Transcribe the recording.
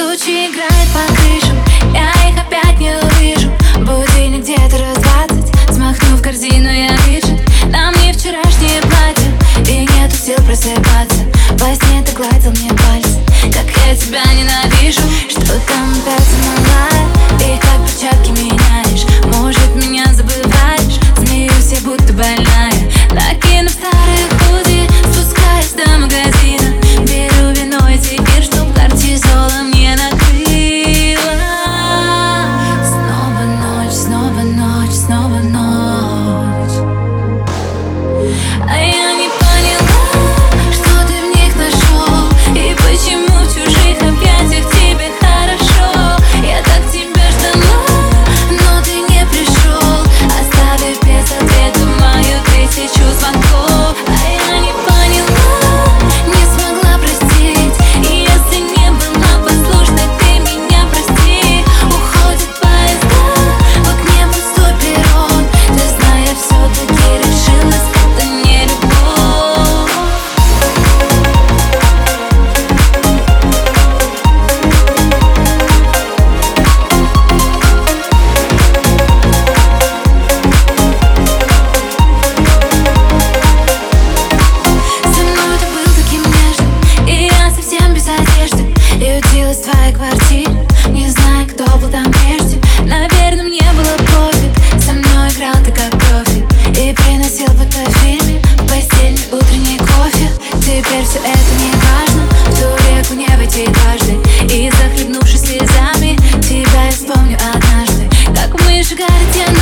Тучи играют по крышам, я их опять не увижу. Будильник где-то раз двадцать, смахнув корзину я вижу. Нам не вчерашнее платье, и нету сил просыпаться. Во сне ты гладил мне пальцы, как я тебя ненавижу. Что там опять малая, и как перчатки меняешь? Может меня забываешь, смеюсь я будто больная. Накинув старых твоей квартире. Не знаю, кто был там прежде. Наверное, мне было пофиг. Со мной играл ты как профи. И приносил в это фильме В постель утренний кофе. Теперь все это не важно. В ту реку не войти дважды. И захлебнувшись слезами Тебя я вспомню однажды. Как мы шагали тем